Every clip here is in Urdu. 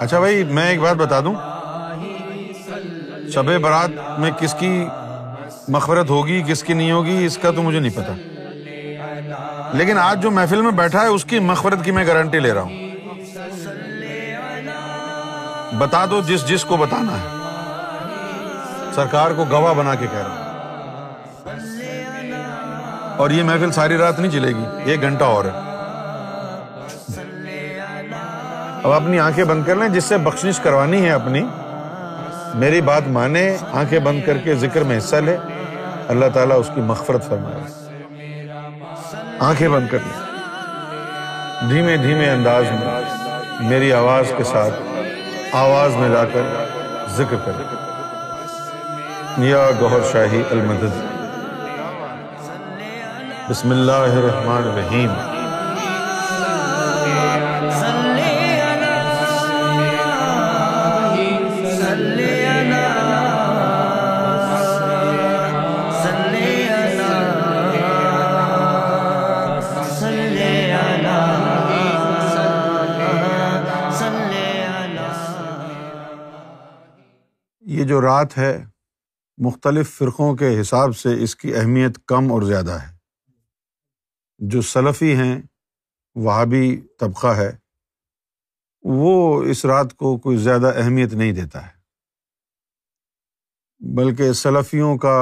اچھا بھائی میں ایک بات بتا دوں شب برات میں کس کی مغفرت ہوگی کس کی نہیں ہوگی اس کا تو مجھے نہیں پتا لیکن آج جو محفل میں بیٹھا ہے اس کی مغفرت کی میں گارنٹی لے رہا ہوں بتا دو جس جس کو بتانا ہے سرکار کو گواہ بنا کے کہہ رہا ہوں اور یہ محفل ساری رات نہیں چلے گی ایک گھنٹہ اور ہے اب اپنی آنکھیں بند کر لیں جس سے بخشنش کروانی ہے اپنی میری بات مانے آنکھیں بند کر کے ذکر میں حصہ لے اللہ تعالیٰ اس کی مغفرت فرمائے آنکھیں بند کر لیں دھیمے دھیمے انداز میں میری آواز کے ساتھ آواز میں لا کر ذکر کرے یا گوہر شاہی المدد بسم اللہ الرحمن الرحیم یہ جو رات ہے مختلف فرقوں کے حساب سے اس کی اہمیت کم اور زیادہ ہے جو سلفی ہیں وہابی طبقہ ہے وہ اس رات کو کوئی زیادہ اہمیت نہیں دیتا ہے بلکہ سلفیوں کا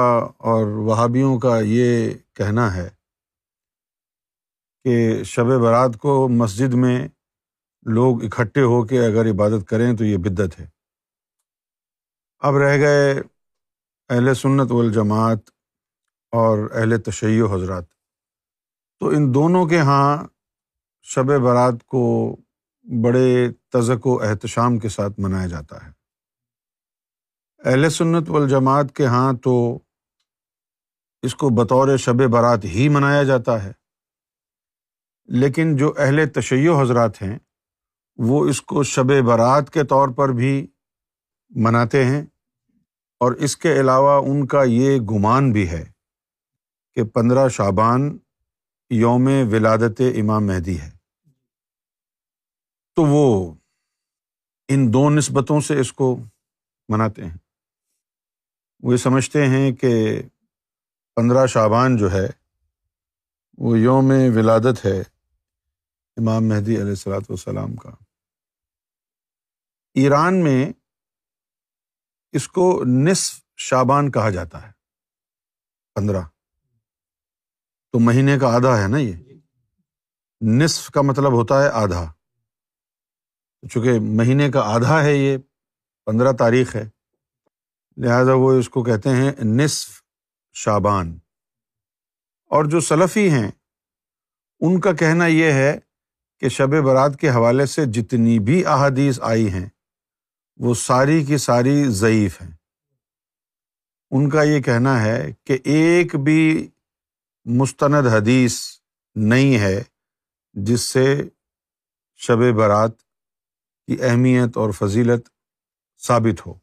اور وہابیوں کا یہ کہنا ہے کہ شب برات کو مسجد میں لوگ اکٹھے ہو کے اگر عبادت کریں تو یہ بدت ہے اب رہ گئے اہل سنت والجماعت اور اہل تشیع حضرات تو ان دونوں کے یہاں شب برات کو بڑے تزک و احتشام کے ساتھ منایا جاتا ہے اہل سنت والجماعت کے ہاں تو اس کو بطور شب برات ہی منایا جاتا ہے لیکن جو اہل تشیع حضرات ہیں وہ اس کو شب برات کے طور پر بھی مناتے ہیں اور اس کے علاوہ ان کا یہ گمان بھی ہے کہ پندرہ شعبان یوم ولادت امام مہدی ہے تو وہ ان دو نسبتوں سے اس کو مناتے ہیں وہ سمجھتے ہیں کہ پندرہ شعبان جو ہے وہ یوم ولادت ہے امام مہدی علیہ السلاۃ وسلام کا ایران میں اس کو نصف شابان کہا جاتا ہے پندرہ تو مہینے کا آدھا ہے نا یہ نصف کا مطلب ہوتا ہے آدھا چونکہ مہینے کا آدھا ہے یہ پندرہ تاریخ ہے لہذا وہ اس کو کہتے ہیں نصف شابان اور جو سلفی ہیں ان کا کہنا یہ ہے کہ شب برات کے حوالے سے جتنی بھی احادیث آئی ہیں وہ ساری کی ساری ضعیف ہیں ان کا یہ کہنا ہے کہ ایک بھی مستند حدیث نہیں ہے جس سے شب برات کی اہمیت اور فضیلت ثابت ہو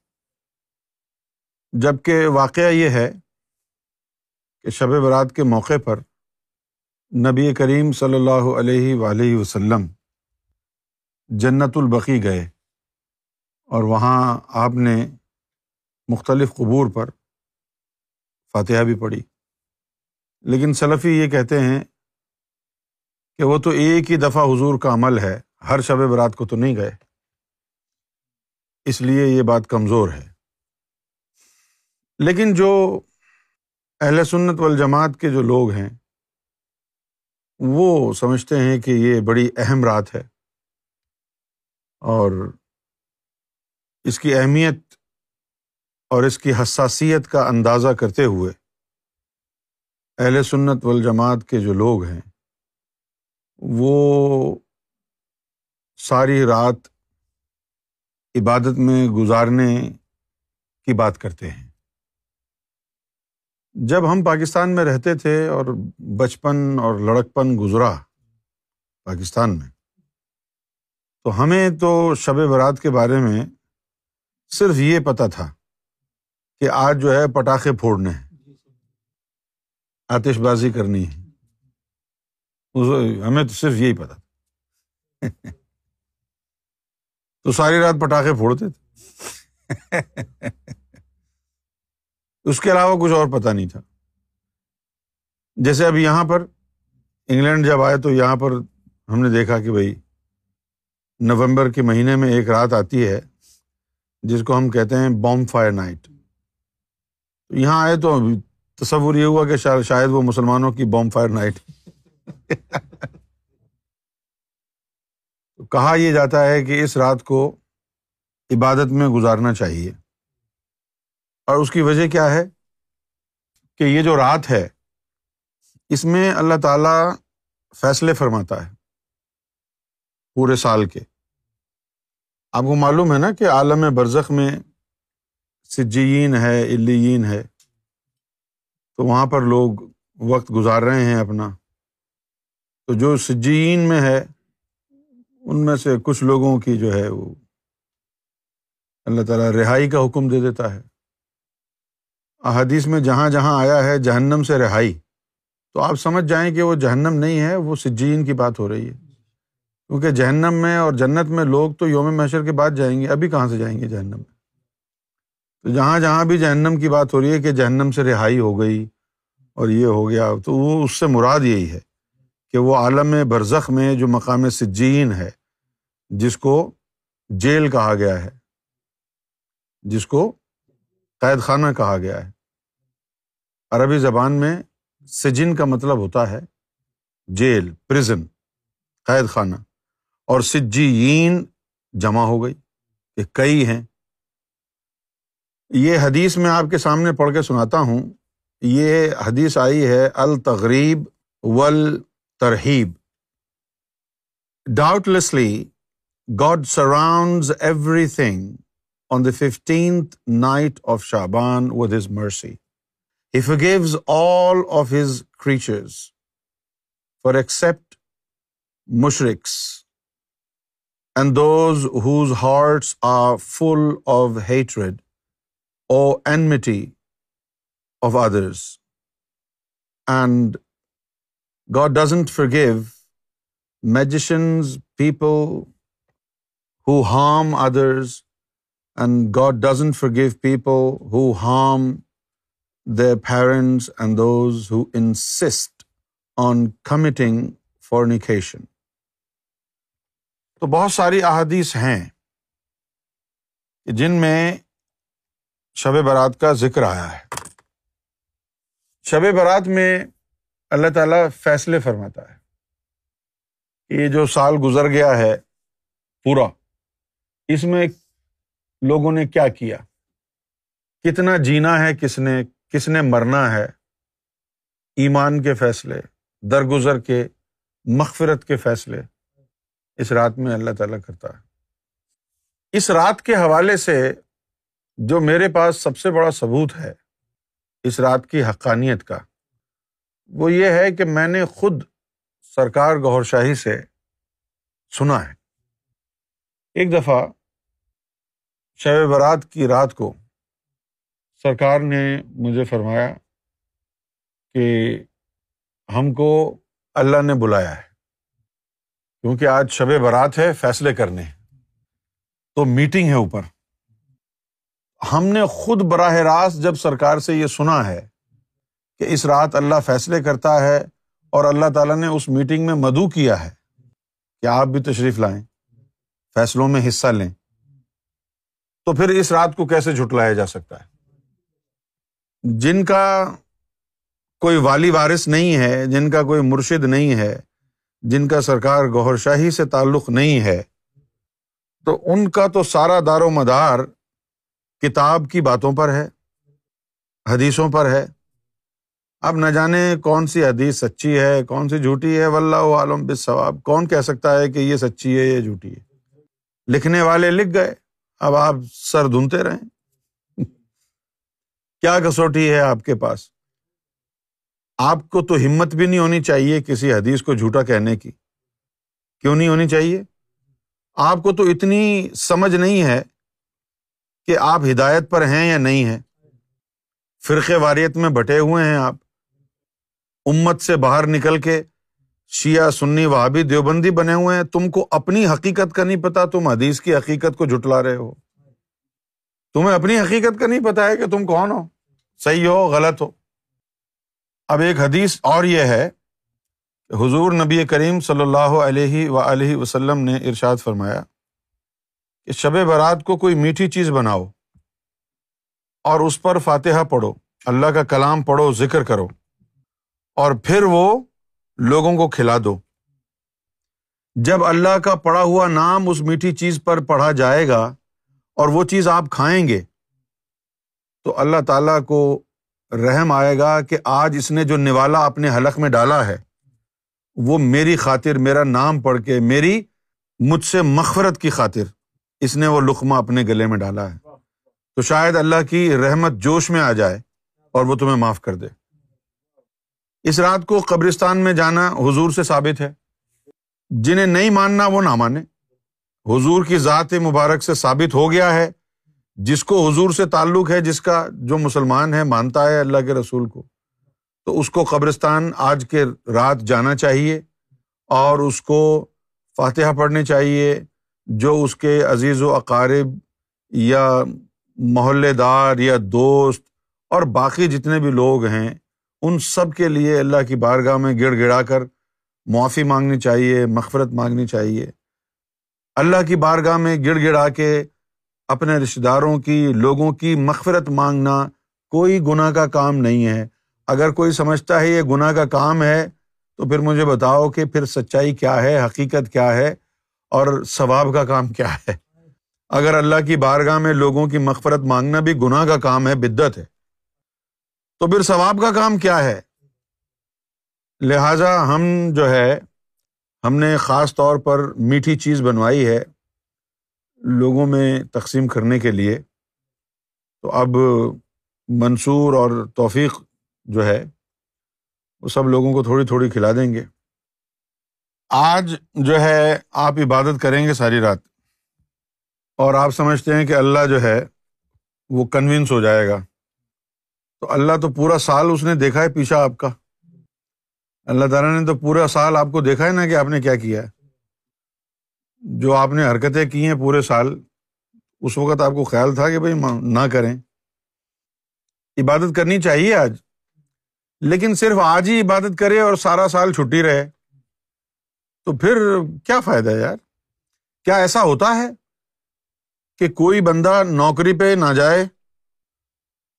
جب كہ واقعہ یہ ہے کہ شب برات کے موقع پر نبی کریم صلی اللہ علیہ وآلہ وسلم جنت البقی گئے اور وہاں آپ نے مختلف قبور پر فاتحہ بھی پڑھی لیکن سلفی یہ کہتے ہیں کہ وہ تو ایک ہی دفعہ حضور کا عمل ہے ہر شب برات کو تو نہیں گئے اس لیے یہ بات کمزور ہے لیکن جو اہل سنت والجماعت کے جو لوگ ہیں وہ سمجھتے ہیں کہ یہ بڑی اہم رات ہے اور اس کی اہمیت اور اس کی حساسیت کا اندازہ کرتے ہوئے اہل سنت والجماعت کے جو لوگ ہیں وہ ساری رات عبادت میں گزارنے کی بات کرتے ہیں جب ہم پاکستان میں رہتے تھے اور بچپن اور لڑکپن گزرا پاکستان میں تو ہمیں تو شب برات کے بارے میں صرف یہ پتا تھا کہ آج جو ہے پٹاخے پھوڑنے ہیں جی آتش بازی کرنی ہے ہمیں تو صرف یہی پتا تھا تو ساری رات پٹاخے پھوڑتے تھے اس کے علاوہ کچھ اور پتا نہیں تھا جیسے اب یہاں پر انگلینڈ جب آئے تو یہاں پر ہم نے دیکھا کہ بھائی نومبر کے مہینے میں ایک رات آتی ہے جس کو ہم کہتے ہیں بام فائر نائٹ یہاں آئے تو تصور یہ ہوا کہ شاید وہ مسلمانوں کی بام فائر نائٹ کہا یہ جاتا ہے کہ اس رات کو عبادت میں گزارنا چاہیے اور اس کی وجہ کیا ہے کہ یہ جو رات ہے اس میں اللہ تعالی فیصلے فرماتا ہے پورے سال کے آپ کو معلوم ہے نا کہ عالم برزخ میں سجین ہے الین ہے تو وہاں پر لوگ وقت گزار رہے ہیں اپنا تو جو سجین میں ہے ان میں سے کچھ لوگوں کی جو ہے وہ اللہ تعالیٰ رہائی کا حکم دے دیتا ہے احادیث میں جہاں جہاں آیا ہے جہنم سے رہائی تو آپ سمجھ جائیں کہ وہ جہنم نہیں ہے وہ سجین کی بات ہو رہی ہے کیونکہ جہنم میں اور جنت میں لوگ تو یوم محشر کے بعد جائیں گے ابھی کہاں سے جائیں گے جہنم میں تو جہاں جہاں بھی جہنم کی بات ہو رہی ہے کہ جہنم سے رہائی ہو گئی اور یہ ہو گیا تو وہ اس سے مراد یہی ہے کہ وہ عالم برزخ میں جو مقام سجین ہے جس کو جیل کہا گیا ہے جس کو قید خانہ کہا گیا ہے عربی زبان میں سجن کا مطلب ہوتا ہے جیل پرزن قید خانہ اور سجیین جمع ہو گئی یہ کئی ہیں یہ حدیث میں آپ کے سامنے پڑھ کے سناتا ہوں یہ حدیث آئی ہے التغریب ول ترہیب doubtlessly God surrounds everything on the fifteenth night of Shaban with his mercy he gives all of his creatures for except مشرقس and those whose hearts are full of hatred or enmity of others. And God doesn't forgive magicians, people who harm others, and God doesn't forgive people who harm their parents and those who insist on committing fornication. تو بہت ساری احادیث ہیں جن میں شب برات کا ذکر آیا ہے شب برات میں اللہ تعالیٰ فیصلے فرماتا ہے کہ جو سال گزر گیا ہے پورا اس میں لوگوں نے کیا کیا کتنا جینا ہے کس نے کس نے مرنا ہے ایمان کے فیصلے درگزر کے مغفرت کے فیصلے اس رات میں اللہ تعالیٰ کرتا ہے اس رات کے حوالے سے جو میرے پاس سب سے بڑا ثبوت ہے اس رات کی حقانیت کا وہ یہ ہے کہ میں نے خود سرکار گور شاہی سے سنا ہے ایک دفعہ شب برات کی رات کو سرکار نے مجھے فرمایا کہ ہم کو اللہ نے بلایا ہے کیونکہ آج شب برات ہے فیصلے کرنے تو میٹنگ ہے اوپر ہم نے خود براہ راست جب سرکار سے یہ سنا ہے کہ اس رات اللہ فیصلے کرتا ہے اور اللہ تعالیٰ نے اس میٹنگ میں مدعو کیا ہے کہ آپ بھی تشریف لائیں فیصلوں میں حصہ لیں تو پھر اس رات کو کیسے جھٹلایا جا سکتا ہے جن کا کوئی والی وارث نہیں ہے جن کا کوئی مرشد نہیں ہے جن کا سرکار گور شاہی سے تعلق نہیں ہے تو ان کا تو سارا دار و مدار کتاب کی باتوں پر ہے حدیثوں پر ہے اب نہ جانے کون سی حدیث سچی ہے کون سی جھوٹی ہے ولہ عالم ثواب کون کہہ سکتا ہے کہ یہ سچی ہے یہ جھوٹی ہے لکھنے والے لکھ گئے اب آپ سر دھنتے رہیں کیا کسوٹی ہے آپ کے پاس آپ کو تو ہمت بھی نہیں ہونی چاہیے کسی حدیث کو جھوٹا کہنے کی کیوں نہیں ہونی چاہیے آپ کو تو اتنی سمجھ نہیں ہے کہ آپ ہدایت پر ہیں یا نہیں ہیں فرقے واریت میں بٹے ہوئے ہیں آپ امت سے باہر نکل کے شیعہ سنی وہابی دیوبندی بنے ہوئے ہیں تم کو اپنی حقیقت کا نہیں پتا تم حدیث کی حقیقت کو جھٹلا رہے ہو تمہیں اپنی حقیقت کا نہیں پتا ہے کہ تم کون ہو صحیح ہو غلط ہو اب ایک حدیث اور یہ ہے کہ حضور نبی کریم صلی اللہ علیہ و علیہ وسلم نے ارشاد فرمایا کہ شب برات کو کوئی میٹھی چیز بناؤ اور اس پر فاتحہ پڑھو اللہ کا کلام پڑھو ذکر کرو اور پھر وہ لوگوں کو کھلا دو جب اللہ کا پڑا ہوا نام اس میٹھی چیز پر پڑھا جائے گا اور وہ چیز آپ کھائیں گے تو اللہ تعالیٰ کو رحم آئے گا کہ آج اس نے جو نوالا اپنے حلق میں ڈالا ہے وہ میری خاطر میرا نام پڑھ کے میری مجھ سے مخفرت کی خاطر اس نے وہ لقمہ اپنے گلے میں ڈالا ہے تو شاید اللہ کی رحمت جوش میں آ جائے اور وہ تمہیں معاف کر دے اس رات کو قبرستان میں جانا حضور سے ثابت ہے جنہیں نہیں ماننا وہ نہ مانے حضور کی ذات مبارک سے ثابت ہو گیا ہے جس کو حضور سے تعلق ہے جس کا جو مسلمان ہے مانتا ہے اللہ کے رسول کو تو اس کو قبرستان آج کے رات جانا چاہیے اور اس کو فاتحہ پڑھنی چاہیے جو اس کے عزیز و اقارب یا محلے دار یا دوست اور باقی جتنے بھی لوگ ہیں ان سب کے لیے اللہ کی بارگاہ میں گڑ گڑا کر معافی مانگنی چاہیے مغفرت مانگنی چاہیے اللہ کی بارگاہ میں گڑ گڑا کے اپنے رشتہ داروں کی لوگوں کی مغفرت مانگنا کوئی گناہ کا کام نہیں ہے اگر کوئی سمجھتا ہے یہ گناہ کا کام ہے تو پھر مجھے بتاؤ کہ پھر سچائی کیا ہے حقیقت کیا ہے اور ثواب کا کام کیا ہے اگر اللہ کی بارگاہ میں لوگوں کی مغفرت مانگنا بھی گناہ کا کام ہے بدت ہے تو پھر ثواب کا کام کیا ہے لہٰذا ہم جو ہے ہم نے خاص طور پر میٹھی چیز بنوائی ہے لوگوں میں تقسیم کرنے کے لیے تو اب منصور اور توفیق جو ہے وہ سب لوگوں کو تھوڑی تھوڑی کھلا دیں گے آج جو ہے آپ عبادت کریں گے ساری رات اور آپ سمجھتے ہیں کہ اللہ جو ہے وہ کنوینس ہو جائے گا تو اللہ تو پورا سال اس نے دیکھا ہے پیچھا آپ کا اللہ تعالیٰ نے تو پورا سال آپ کو دیکھا ہے نا کہ آپ نے کیا کیا ہے جو آپ نے حرکتیں کی ہیں پورے سال اس وقت آپ کو خیال تھا کہ بھائی نہ کریں عبادت کرنی چاہیے آج لیکن صرف آج ہی عبادت کرے اور سارا سال چھٹی رہے تو پھر کیا فائدہ ہے یار کیا ایسا ہوتا ہے کہ کوئی بندہ نوکری پہ نہ جائے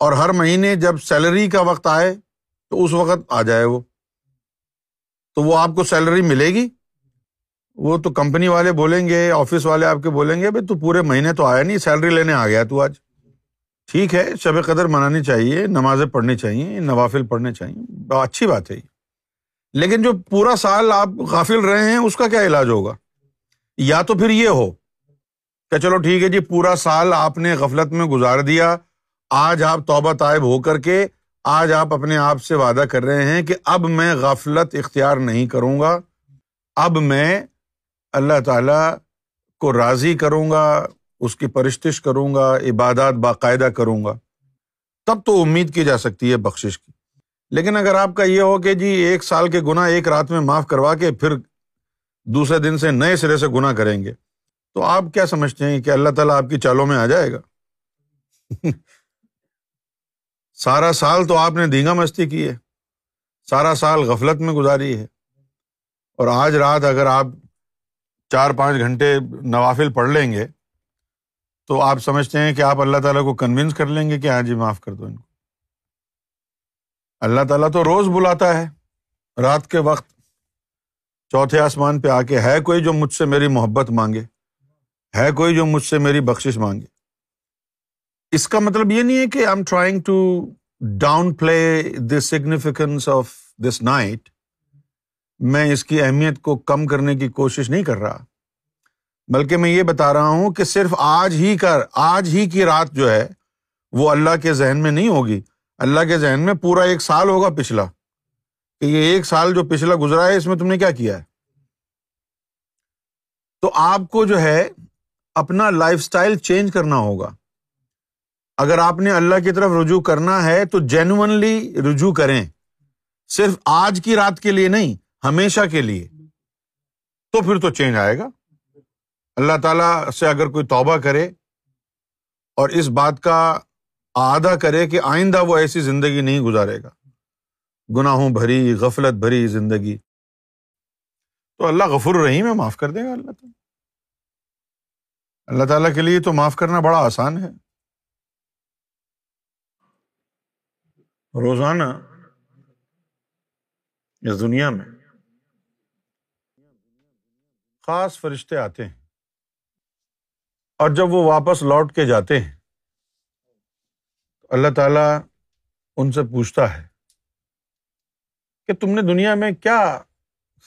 اور ہر مہینے جب سیلری کا وقت آئے تو اس وقت آ جائے وہ تو وہ آپ کو سیلری ملے گی وہ تو کمپنی والے بولیں گے آفس والے آپ کے بولیں گے بھائی تو پورے مہینے تو آیا نہیں سیلری لینے آ گیا تو آج ٹھیک ہے شب قدر منانی چاہیے نمازیں پڑھنی چاہیے نوافل پڑھنے چاہیے اچھی بات ہے لیکن جو پورا سال آپ غافل رہے ہیں اس کا کیا علاج ہوگا یا تو پھر یہ ہو کہ چلو ٹھیک ہے جی پورا سال آپ نے غفلت میں گزار دیا آج آپ توبہ طائب ہو کر کے آج آپ اپنے آپ سے وعدہ کر رہے ہیں کہ اب میں غفلت اختیار نہیں کروں گا اب میں اللہ تعالیٰ کو راضی کروں گا اس کی پرشتش کروں گا عبادات باقاعدہ کروں گا تب تو امید کی جا سکتی ہے بخشش کی لیکن اگر آپ کا یہ ہو کہ جی ایک سال کے گناہ ایک رات میں معاف کروا کے پھر دوسرے دن سے نئے سرے سے گناہ کریں گے تو آپ کیا سمجھتے ہیں کہ اللہ تعالیٰ آپ کی چالوں میں آ جائے گا سارا سال تو آپ نے دھینگا مستی کی ہے سارا سال غفلت میں گزاری ہے اور آج رات اگر آپ چار پانچ گھنٹے نوافل پڑھ لیں گے تو آپ سمجھتے ہیں کہ آپ اللہ تعالیٰ کو کنوینس کر لیں گے کہ ہاں جی معاف کر دو ان کو اللہ تعالیٰ تو روز بلاتا ہے رات کے وقت چوتھے آسمان پہ آ کے ہے کوئی جو مجھ سے میری محبت مانگے ہے کوئی جو مجھ سے میری بخش مانگے اس کا مطلب یہ نہیں ہے کہ I am trying to downplay this significance of this night میں اس کی اہمیت کو کم کرنے کی کوشش نہیں کر رہا بلکہ میں یہ بتا رہا ہوں کہ صرف آج ہی کر آج ہی کی رات جو ہے وہ اللہ کے ذہن میں نہیں ہوگی اللہ کے ذہن میں پورا ایک سال ہوگا پچھلا کہ یہ ایک سال جو پچھلا گزرا ہے اس میں تم نے کیا کیا ہے تو آپ کو جو ہے اپنا لائف اسٹائل چینج کرنا ہوگا اگر آپ نے اللہ کی طرف رجوع کرنا ہے تو جینونلی رجوع کریں صرف آج کی رات کے لیے نہیں ہمیشہ کے لیے تو پھر تو چینج آئے گا اللہ تعالیٰ سے اگر کوئی توبہ کرے اور اس بات کا آدھا کرے کہ آئندہ وہ ایسی زندگی نہیں گزارے گا گناہوں بھری غفلت بھری زندگی تو اللہ غفر رحیم ہے معاف کر دے گا اللہ تعالیٰ اللہ تعالیٰ کے لیے تو معاف کرنا بڑا آسان ہے روزانہ اس دنیا میں خاص فرشتے آتے ہیں اور جب وہ واپس لوٹ کے جاتے ہیں اللہ تعالیٰ ان سے پوچھتا ہے کہ تم نے دنیا میں کیا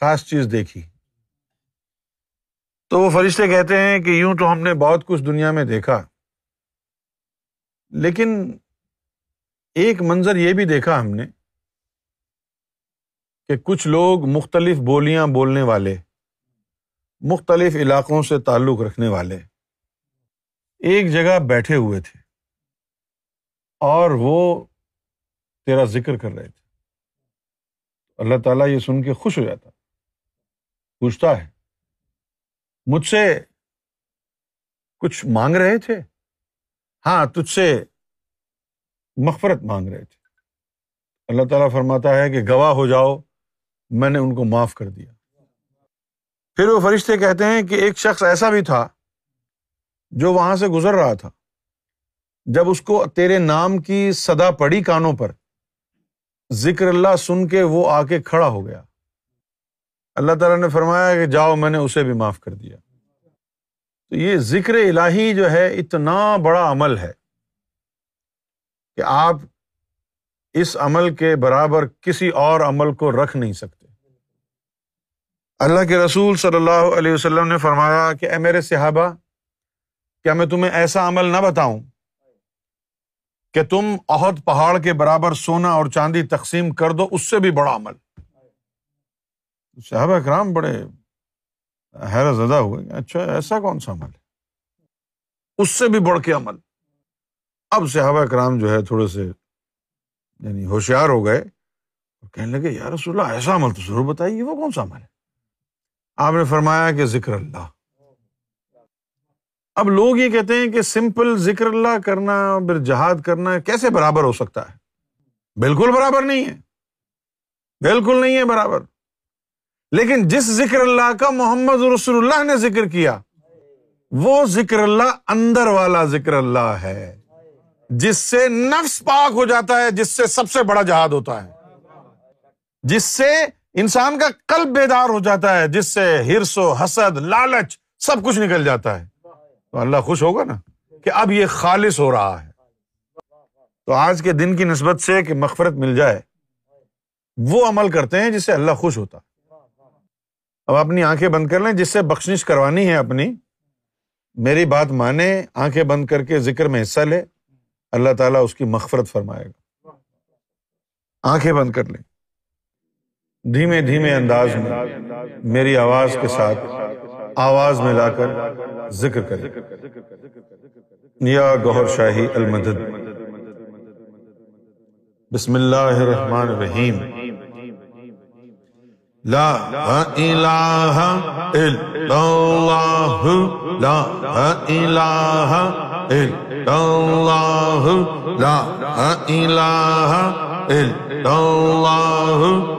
خاص چیز دیکھی تو وہ فرشتے کہتے ہیں کہ یوں تو ہم نے بہت کچھ دنیا میں دیکھا لیکن ایک منظر یہ بھی دیکھا ہم نے کہ کچھ لوگ مختلف بولیاں بولنے والے مختلف علاقوں سے تعلق رکھنے والے ایک جگہ بیٹھے ہوئے تھے اور وہ تیرا ذکر کر رہے تھے اللہ تعالیٰ یہ سن کے خوش ہو جاتا پوچھتا ہے مجھ سے کچھ مانگ رہے تھے ہاں تجھ سے مغفرت مانگ رہے تھے اللہ تعالیٰ فرماتا ہے کہ گواہ ہو جاؤ میں نے ان کو معاف کر دیا پھر وہ فرشتے کہتے ہیں کہ ایک شخص ایسا بھی تھا جو وہاں سے گزر رہا تھا جب اس کو تیرے نام کی سدا پڑی کانوں پر ذکر اللہ سن کے وہ آ کے کھڑا ہو گیا اللہ تعالیٰ نے فرمایا کہ جاؤ میں نے اسے بھی معاف کر دیا تو یہ ذکر الہی جو ہے اتنا بڑا عمل ہے کہ آپ اس عمل کے برابر کسی اور عمل کو رکھ نہیں سکتے اللہ کے رسول صلی اللہ علیہ وسلم نے فرمایا کہ اے میرے صحابہ کیا میں تمہیں ایسا عمل نہ بتاؤں کہ تم عہد پہاڑ کے برابر سونا اور چاندی تقسیم کر دو اس سے بھی بڑا عمل صحابہ کرام بڑے حیرت زدہ ہوئے اچھا ایسا کون سا عمل ہے اس سے بھی بڑھ کے عمل اب صحابہ کرام جو ہے تھوڑے سے یعنی ہوشیار ہو گئے اور کہنے لگے یا رسول اللہ ایسا عمل تو ضرور بتائیے وہ کون سا عمل ہے آپ نے فرمایا کہ ذکر اللہ اب لوگ یہ کہتے ہیں کہ سمپل ذکر اللہ کرنا پھر جہاد کرنا کیسے برابر ہو سکتا ہے بالکل برابر نہیں ہے بالکل نہیں ہے برابر لیکن جس ذکر اللہ کا محمد رسول اللہ نے ذکر کیا وہ ذکر اللہ اندر والا ذکر اللہ ہے جس سے نفس پاک ہو جاتا ہے جس سے سب سے بڑا جہاد ہوتا ہے جس سے انسان کا کل بیدار ہو جاتا ہے جس سے ہرس و حسد لالچ سب کچھ نکل جاتا ہے تو اللہ خوش ہوگا نا کہ اب یہ خالص ہو رہا ہے تو آج کے دن کی نسبت سے کہ مغفرت مل جائے وہ عمل کرتے ہیں جس سے اللہ خوش ہوتا اب اپنی آنکھیں بند کر لیں جس سے بخشش کروانی ہے اپنی میری بات مانے آنکھیں بند کر کے ذکر میں حصہ لے اللہ تعالیٰ اس کی مغفرت فرمائے گا آنکھیں بند کر لیں دھیمے دھیمے انداز میں میری آواز کے ساتھ آواز ملا کر ذکر کرے یا گوھر شاہی المدد بسم اللہ الرحمن الرحیم لا الہ الا اللہ لا الہ الا اللہ لا الہ الا اللہ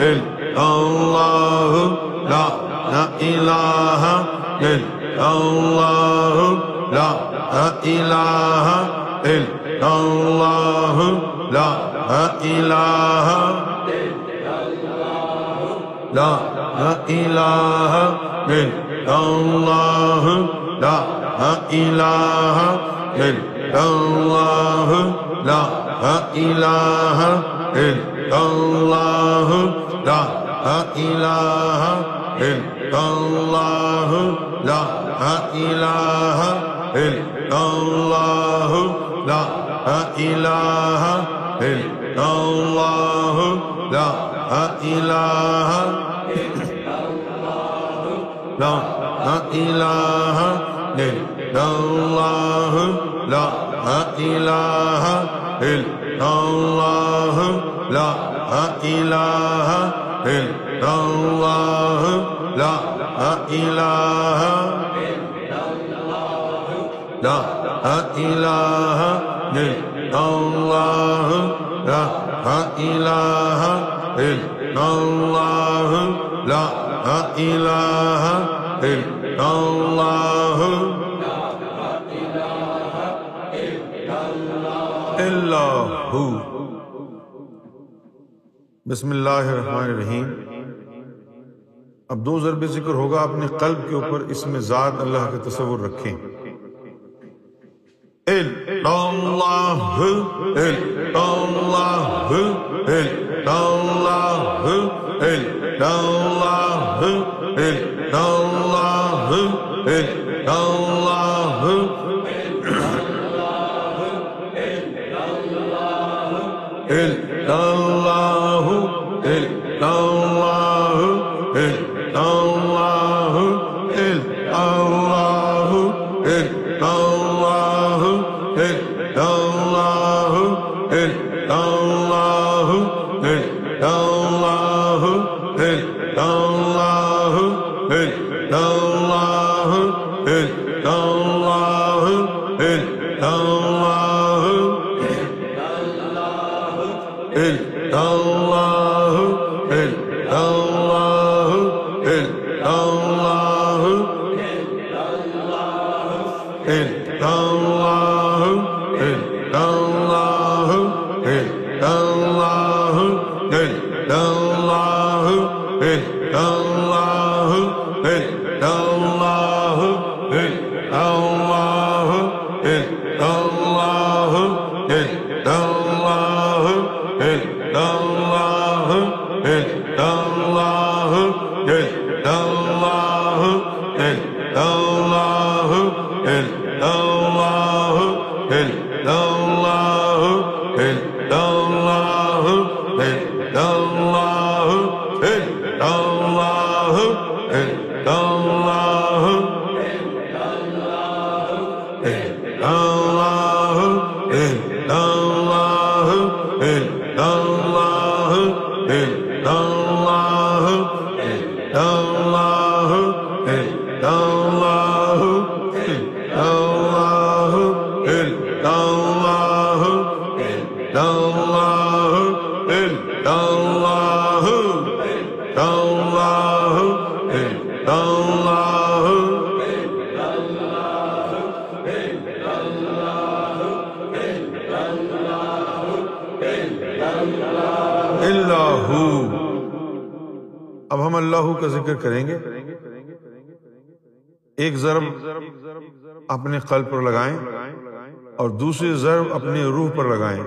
لا لا لا لا ن لا لاہلاحل ہ علاحل لا علاحل عم لاہ لا إله إلا الله لا إله إلا الله لا إله إلا الله لا إله إله لا لا إلا الله إله إلا الله لا الہ الا اللہ لا الہ لا الہ الہ الا الا اللہ اللہ لا ا علا ہہ آؤ عل بسم اللہ الرحمن الرحیم اب دو ضرب ذکر ہوگا اپنے قلب کے اوپر اس میں ذات اللہ تصور رکھیں اللہ اللہ اللہ اللہ الله الله کریں گے ایک ضرب اپنے قلب پر لگائیں اور دوسری ضرب اپنے روح پر لگائیں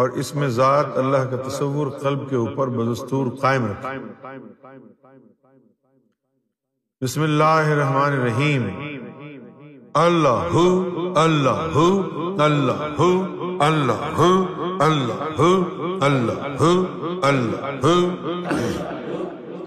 اور اس میں ذات اللہ کا تصور قلب کے اوپر بدستور قائم رکھیں بسم اللہ الرحمن الرحیم اللہ ہو اللہ ہو اللہ ہو اللہ ہو اللہ ہو اللہ ہو اللہ ہو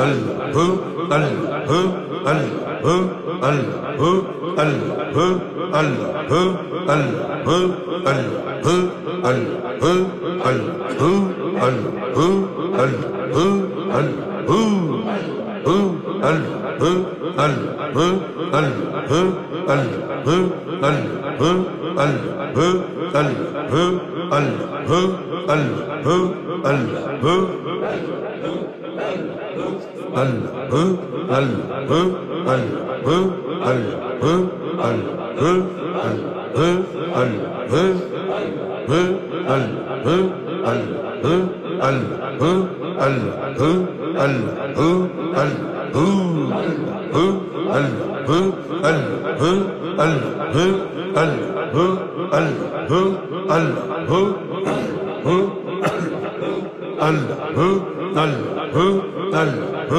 Hello. Hello. Hey, hey.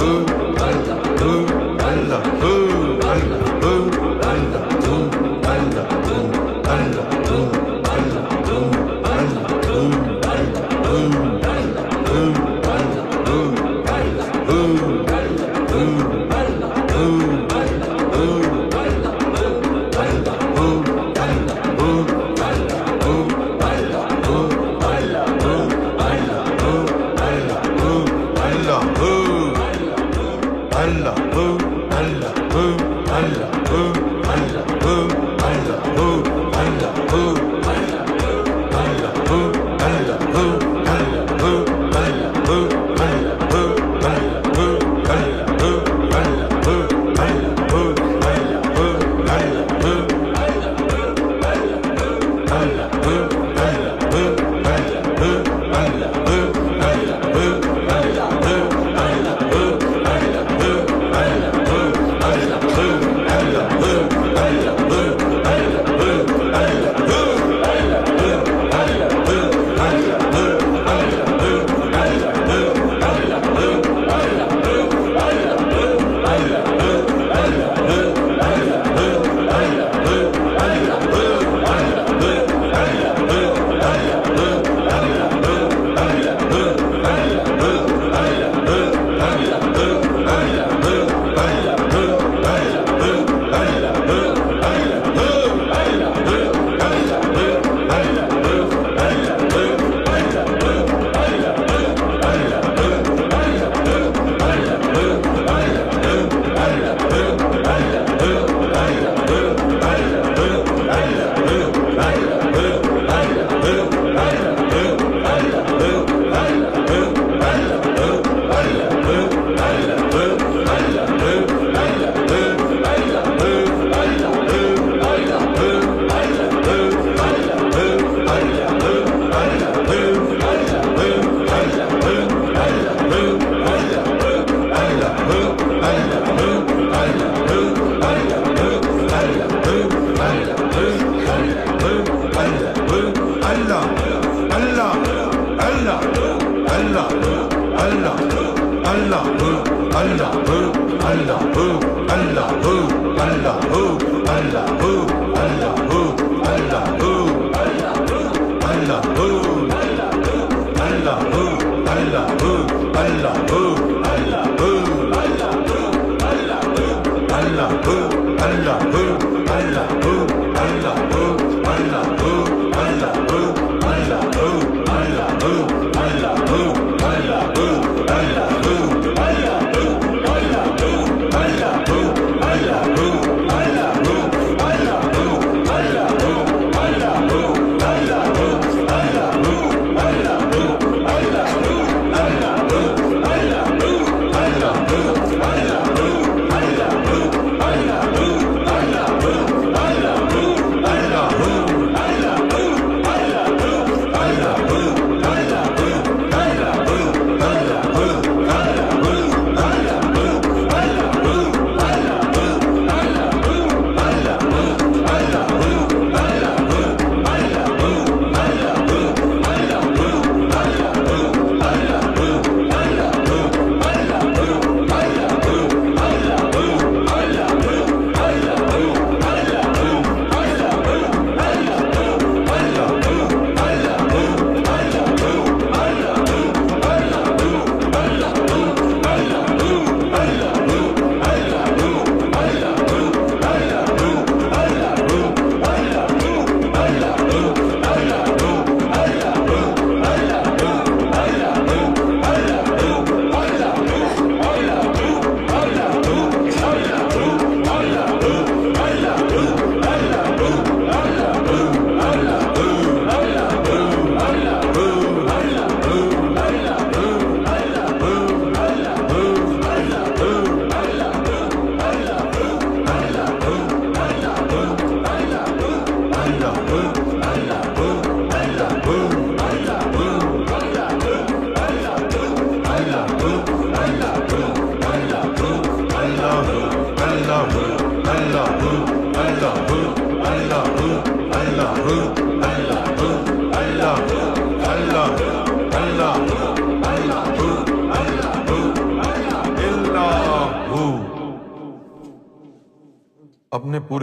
جی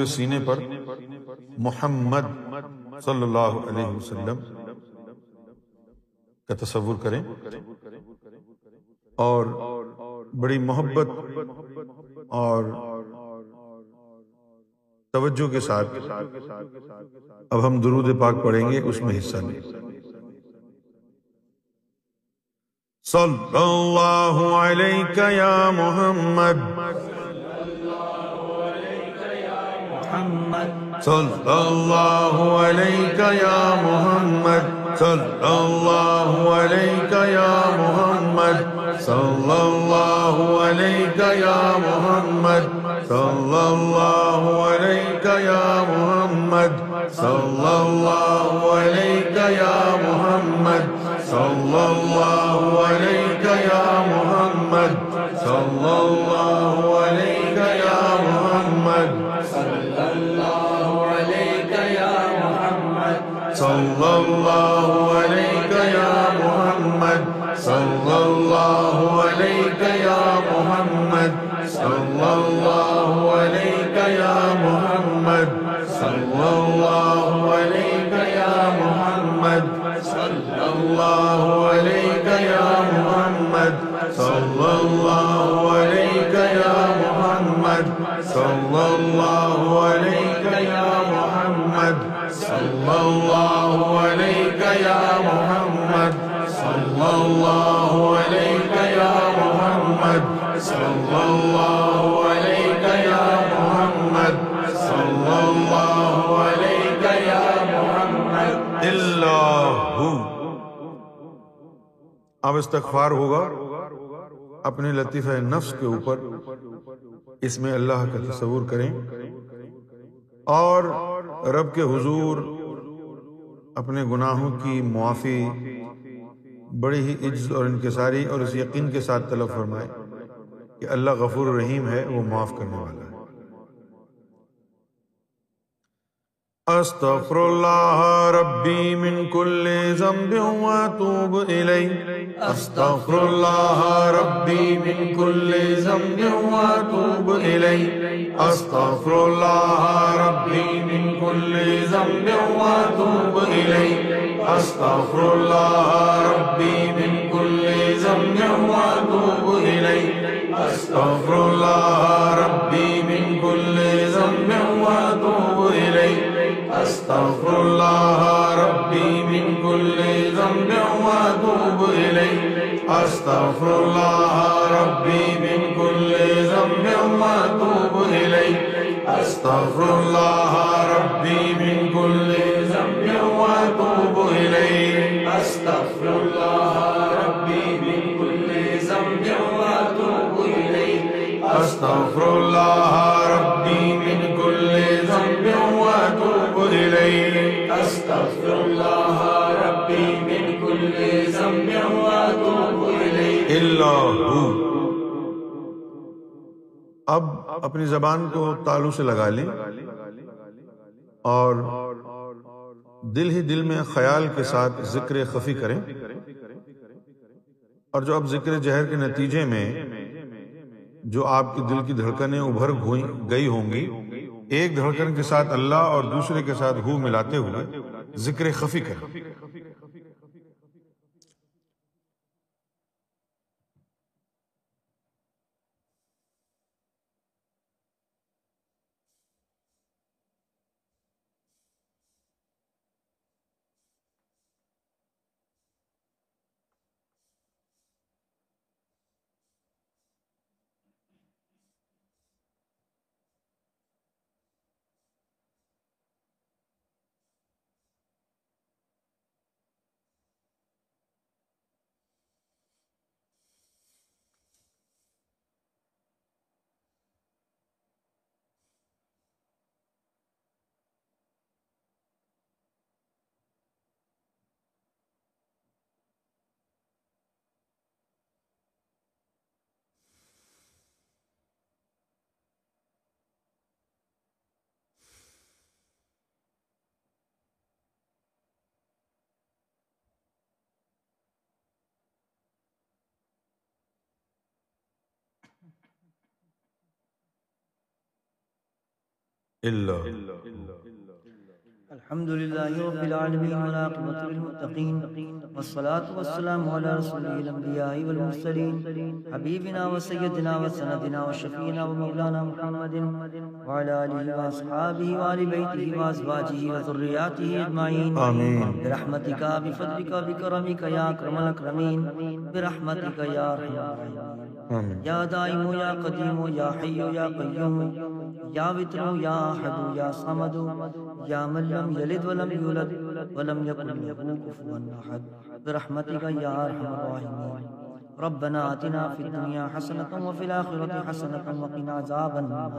میرے سینے پر محمد صلی اللہ علیہ وسلم کا تصور کریں اور بڑی محبت اور توجہ کے ساتھ اب ہم درود پاک پڑھیں گے اس میں حصہ لیں صلی اللہ علیہ یا محمد صلی اللہ علیہ یا محمد صلی اللہ علیہ یا محمد صلی اللہ علیہ یا محمد صلی اللہ علیہ یا محمد صلی اللہ الله عليك يا محمد يا محمد يا محمد محمد الله اب استغفار ہوگا اپنے لطیفہ نفس کے اوپر اس میں اللہ کا تصور کریں اور رب کے حضور اپنے گناہوں کی معافی بڑی ہی عجز اور انکساری اور اس یقین کے ساتھ طلب فرمائیں کہ اللہ غفور الرحیم ہے وہ معاف کرنے والا استغفر الله ربي من كل ذنب واتوب اليه استغفر الله ربي من كل ذنب واتوب اليه استغفر الله ربي من كل ذنب واتوب اليه استغفر الله ربي من كل ذنب واتوب اليه استغفر الله الله الله ربي ربي من من كل كل ذنب ذنب است فلاح ربی مین گولی بھلے استفلہ ربی گول استفلہ ربیل استفلہ ربی الله ربي من كل ذنب گول اب اپنی زبان کو تالو سے لگا لیں اور دل ہی دل میں خیال کے ساتھ ذکر خفی کریں اور جو اب ذکر جہر کے نتیجے میں جو آپ کی دل کی دھڑکنیں ابھر گئی ہوں گی ایک دھڑکن کے ساتھ اللہ اور دوسرے کے ساتھ ہو ملاتے ہوئے ذکر خفی کریں اللہ الحمد لله رب العالمين والعاقبة للمتقين والصلاة والسلام على رسول الأنبياء والمرسلين حبيبنا وسيدنا وسندنا وشفينا ومولانا محمد وعلى آله وأصحابه وآل بيته وأزواجه وذرياته أجمعين آمين برحمتك بفضلك بكرمك يا أكرم الأكرمين برحمتك يا أرحم الراحمين یا دائم یا قدیم یا حی یا قیوم یا وطر یا احد یا سمد یا ملم لم يلد ولم يولد ولم يكن له كفوا احد برحمتك يا ارحم الراحمين ربنا آتنا في الدنيا حسنه وفي الاخره حسنه وقنا عذاب النار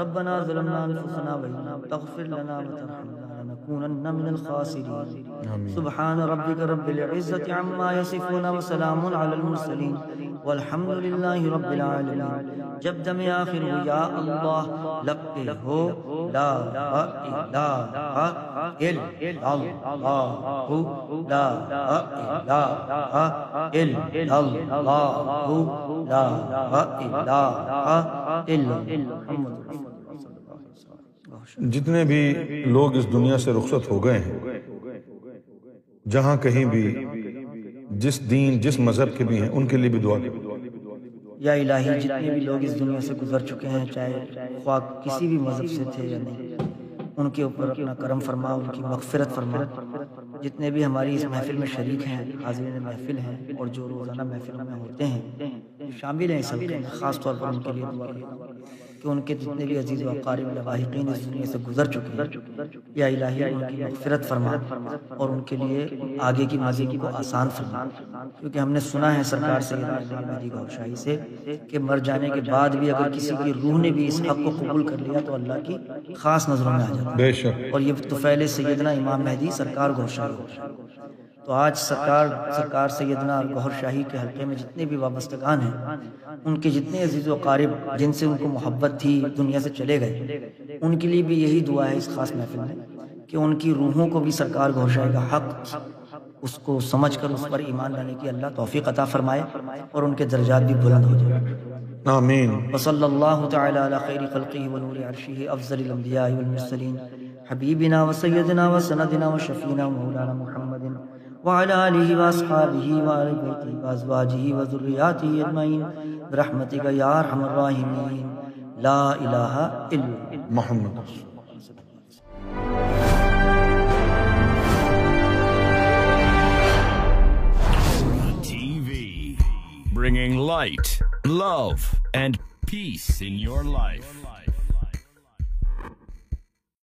ربنا ظلمنا انفسنا وان تغفر لنا وترحمنا لنكونن من الخاسرين سبحان ربك رب العزه عما يصفون وسلام على المرسلين والحمدللہ رب العالمین جب دم آخر ہو یا اللہ لقے ہو لا الہ الا اللہ لا الہ الا اللہ لا الہ الا اللہ جتنے بھی لوگ اس دنیا سے رخصت ہو گئے ہیں جہاں کہیں بھی جس دین جس مذہب کے بھی ہیں ان کے لیے یا الہی جتنے بھی لوگ اس دنیا سے گزر چکے ہیں چاہے خواہ کسی بھی مذہب سے تھے یا نہیں ان کے اوپر اپنا کرم فرما ان کی مغفرت فرما جتنے بھی ہماری اس محفل میں شریک ہیں حاضرین محفل ہیں اور جو روزانہ محفل میں ہوتے ہیں شامل ہیں سب خاص طور پر ان کے دعا کہ ان کے جتنے بھی عزیز و اقارب لواحقین اس دنیا سے گزر چکے ہیں یا الہی ان کی مغفرت فرما اور ان کے لیے آگے کی ماضی کو آسان فرما کیونکہ ہم نے سنا ہے سرکار مہدی امام شاہی سے کہ مر جانے کے بعد بھی اگر کسی کی روح نے بھی اس حق کو قبول کر لیا تو اللہ کی خاص نظروں میں آ جاتا ہے اور یہ تفیل سیدنا امام مہدی سرکار شاہی تو آج سرکار سرکار سیدنا گوھر شاہی کے حلقے میں جتنے بھی وابستگان ہیں ان کے جتنے عزیز و قارب جن سے ان کو محبت تھی دنیا سے چلے گئے ان کے لیے بھی یہی دعا ہے اس خاص محفل میں کہ ان کی روحوں کو بھی سرکار گوھر شاہی کا حق اس کو سمجھ کر اس پر ایمان لانے کی اللہ توفیق عطا فرمائے اور ان کے درجات بھی بلند ہو جائے آمین اللہ خیر ونور افضل الانبیاء حبیبنا وسیدنا وسندنا وشفینا مولانا محمد وعلى آله وأصحابه وآل بيته وأزواجه وذرياته أجمعين برحمتك يا أرحم الراحمين لا إله إلا محمد رسول bringing light, love, and peace in your life.